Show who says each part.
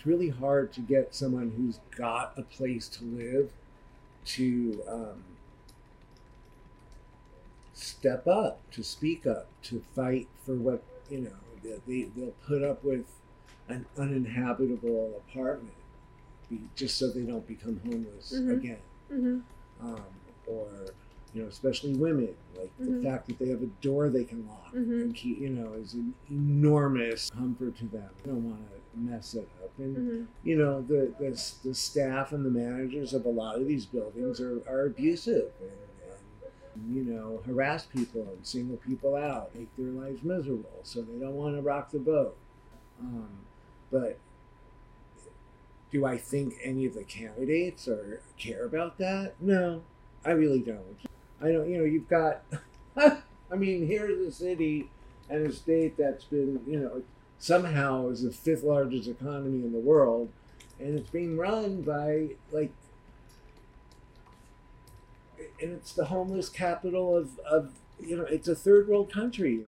Speaker 1: it's really hard to get someone who's got a place to live to um, step up, to speak up, to fight for what you know. They, they they'll put up with an uninhabitable apartment be, just so they don't become homeless
Speaker 2: Mhm.
Speaker 1: again.
Speaker 2: Mhm.
Speaker 1: Um, you know, especially women, like
Speaker 2: Mhm.
Speaker 1: the fact that they have a door they can lock
Speaker 2: Mhm.
Speaker 1: and keep, you know, is an enormous comfort to them. They don't want to mess it up. And
Speaker 2: Mhm.
Speaker 1: you know, the, the the staff and the managers of a lot of these buildings are, are abusive and, and you know harass people and single people out, make their lives miserable. So they don't want to rock the boat. Um, but do I think any of the candidates or care about that? No, I really don't. I don't. You know, you've got. I mean, here's a city and a state that's been, you know, somehow is the fifth largest economy in the world, and it's being run by like, and it's the homeless capital of of you know, it's a third world country.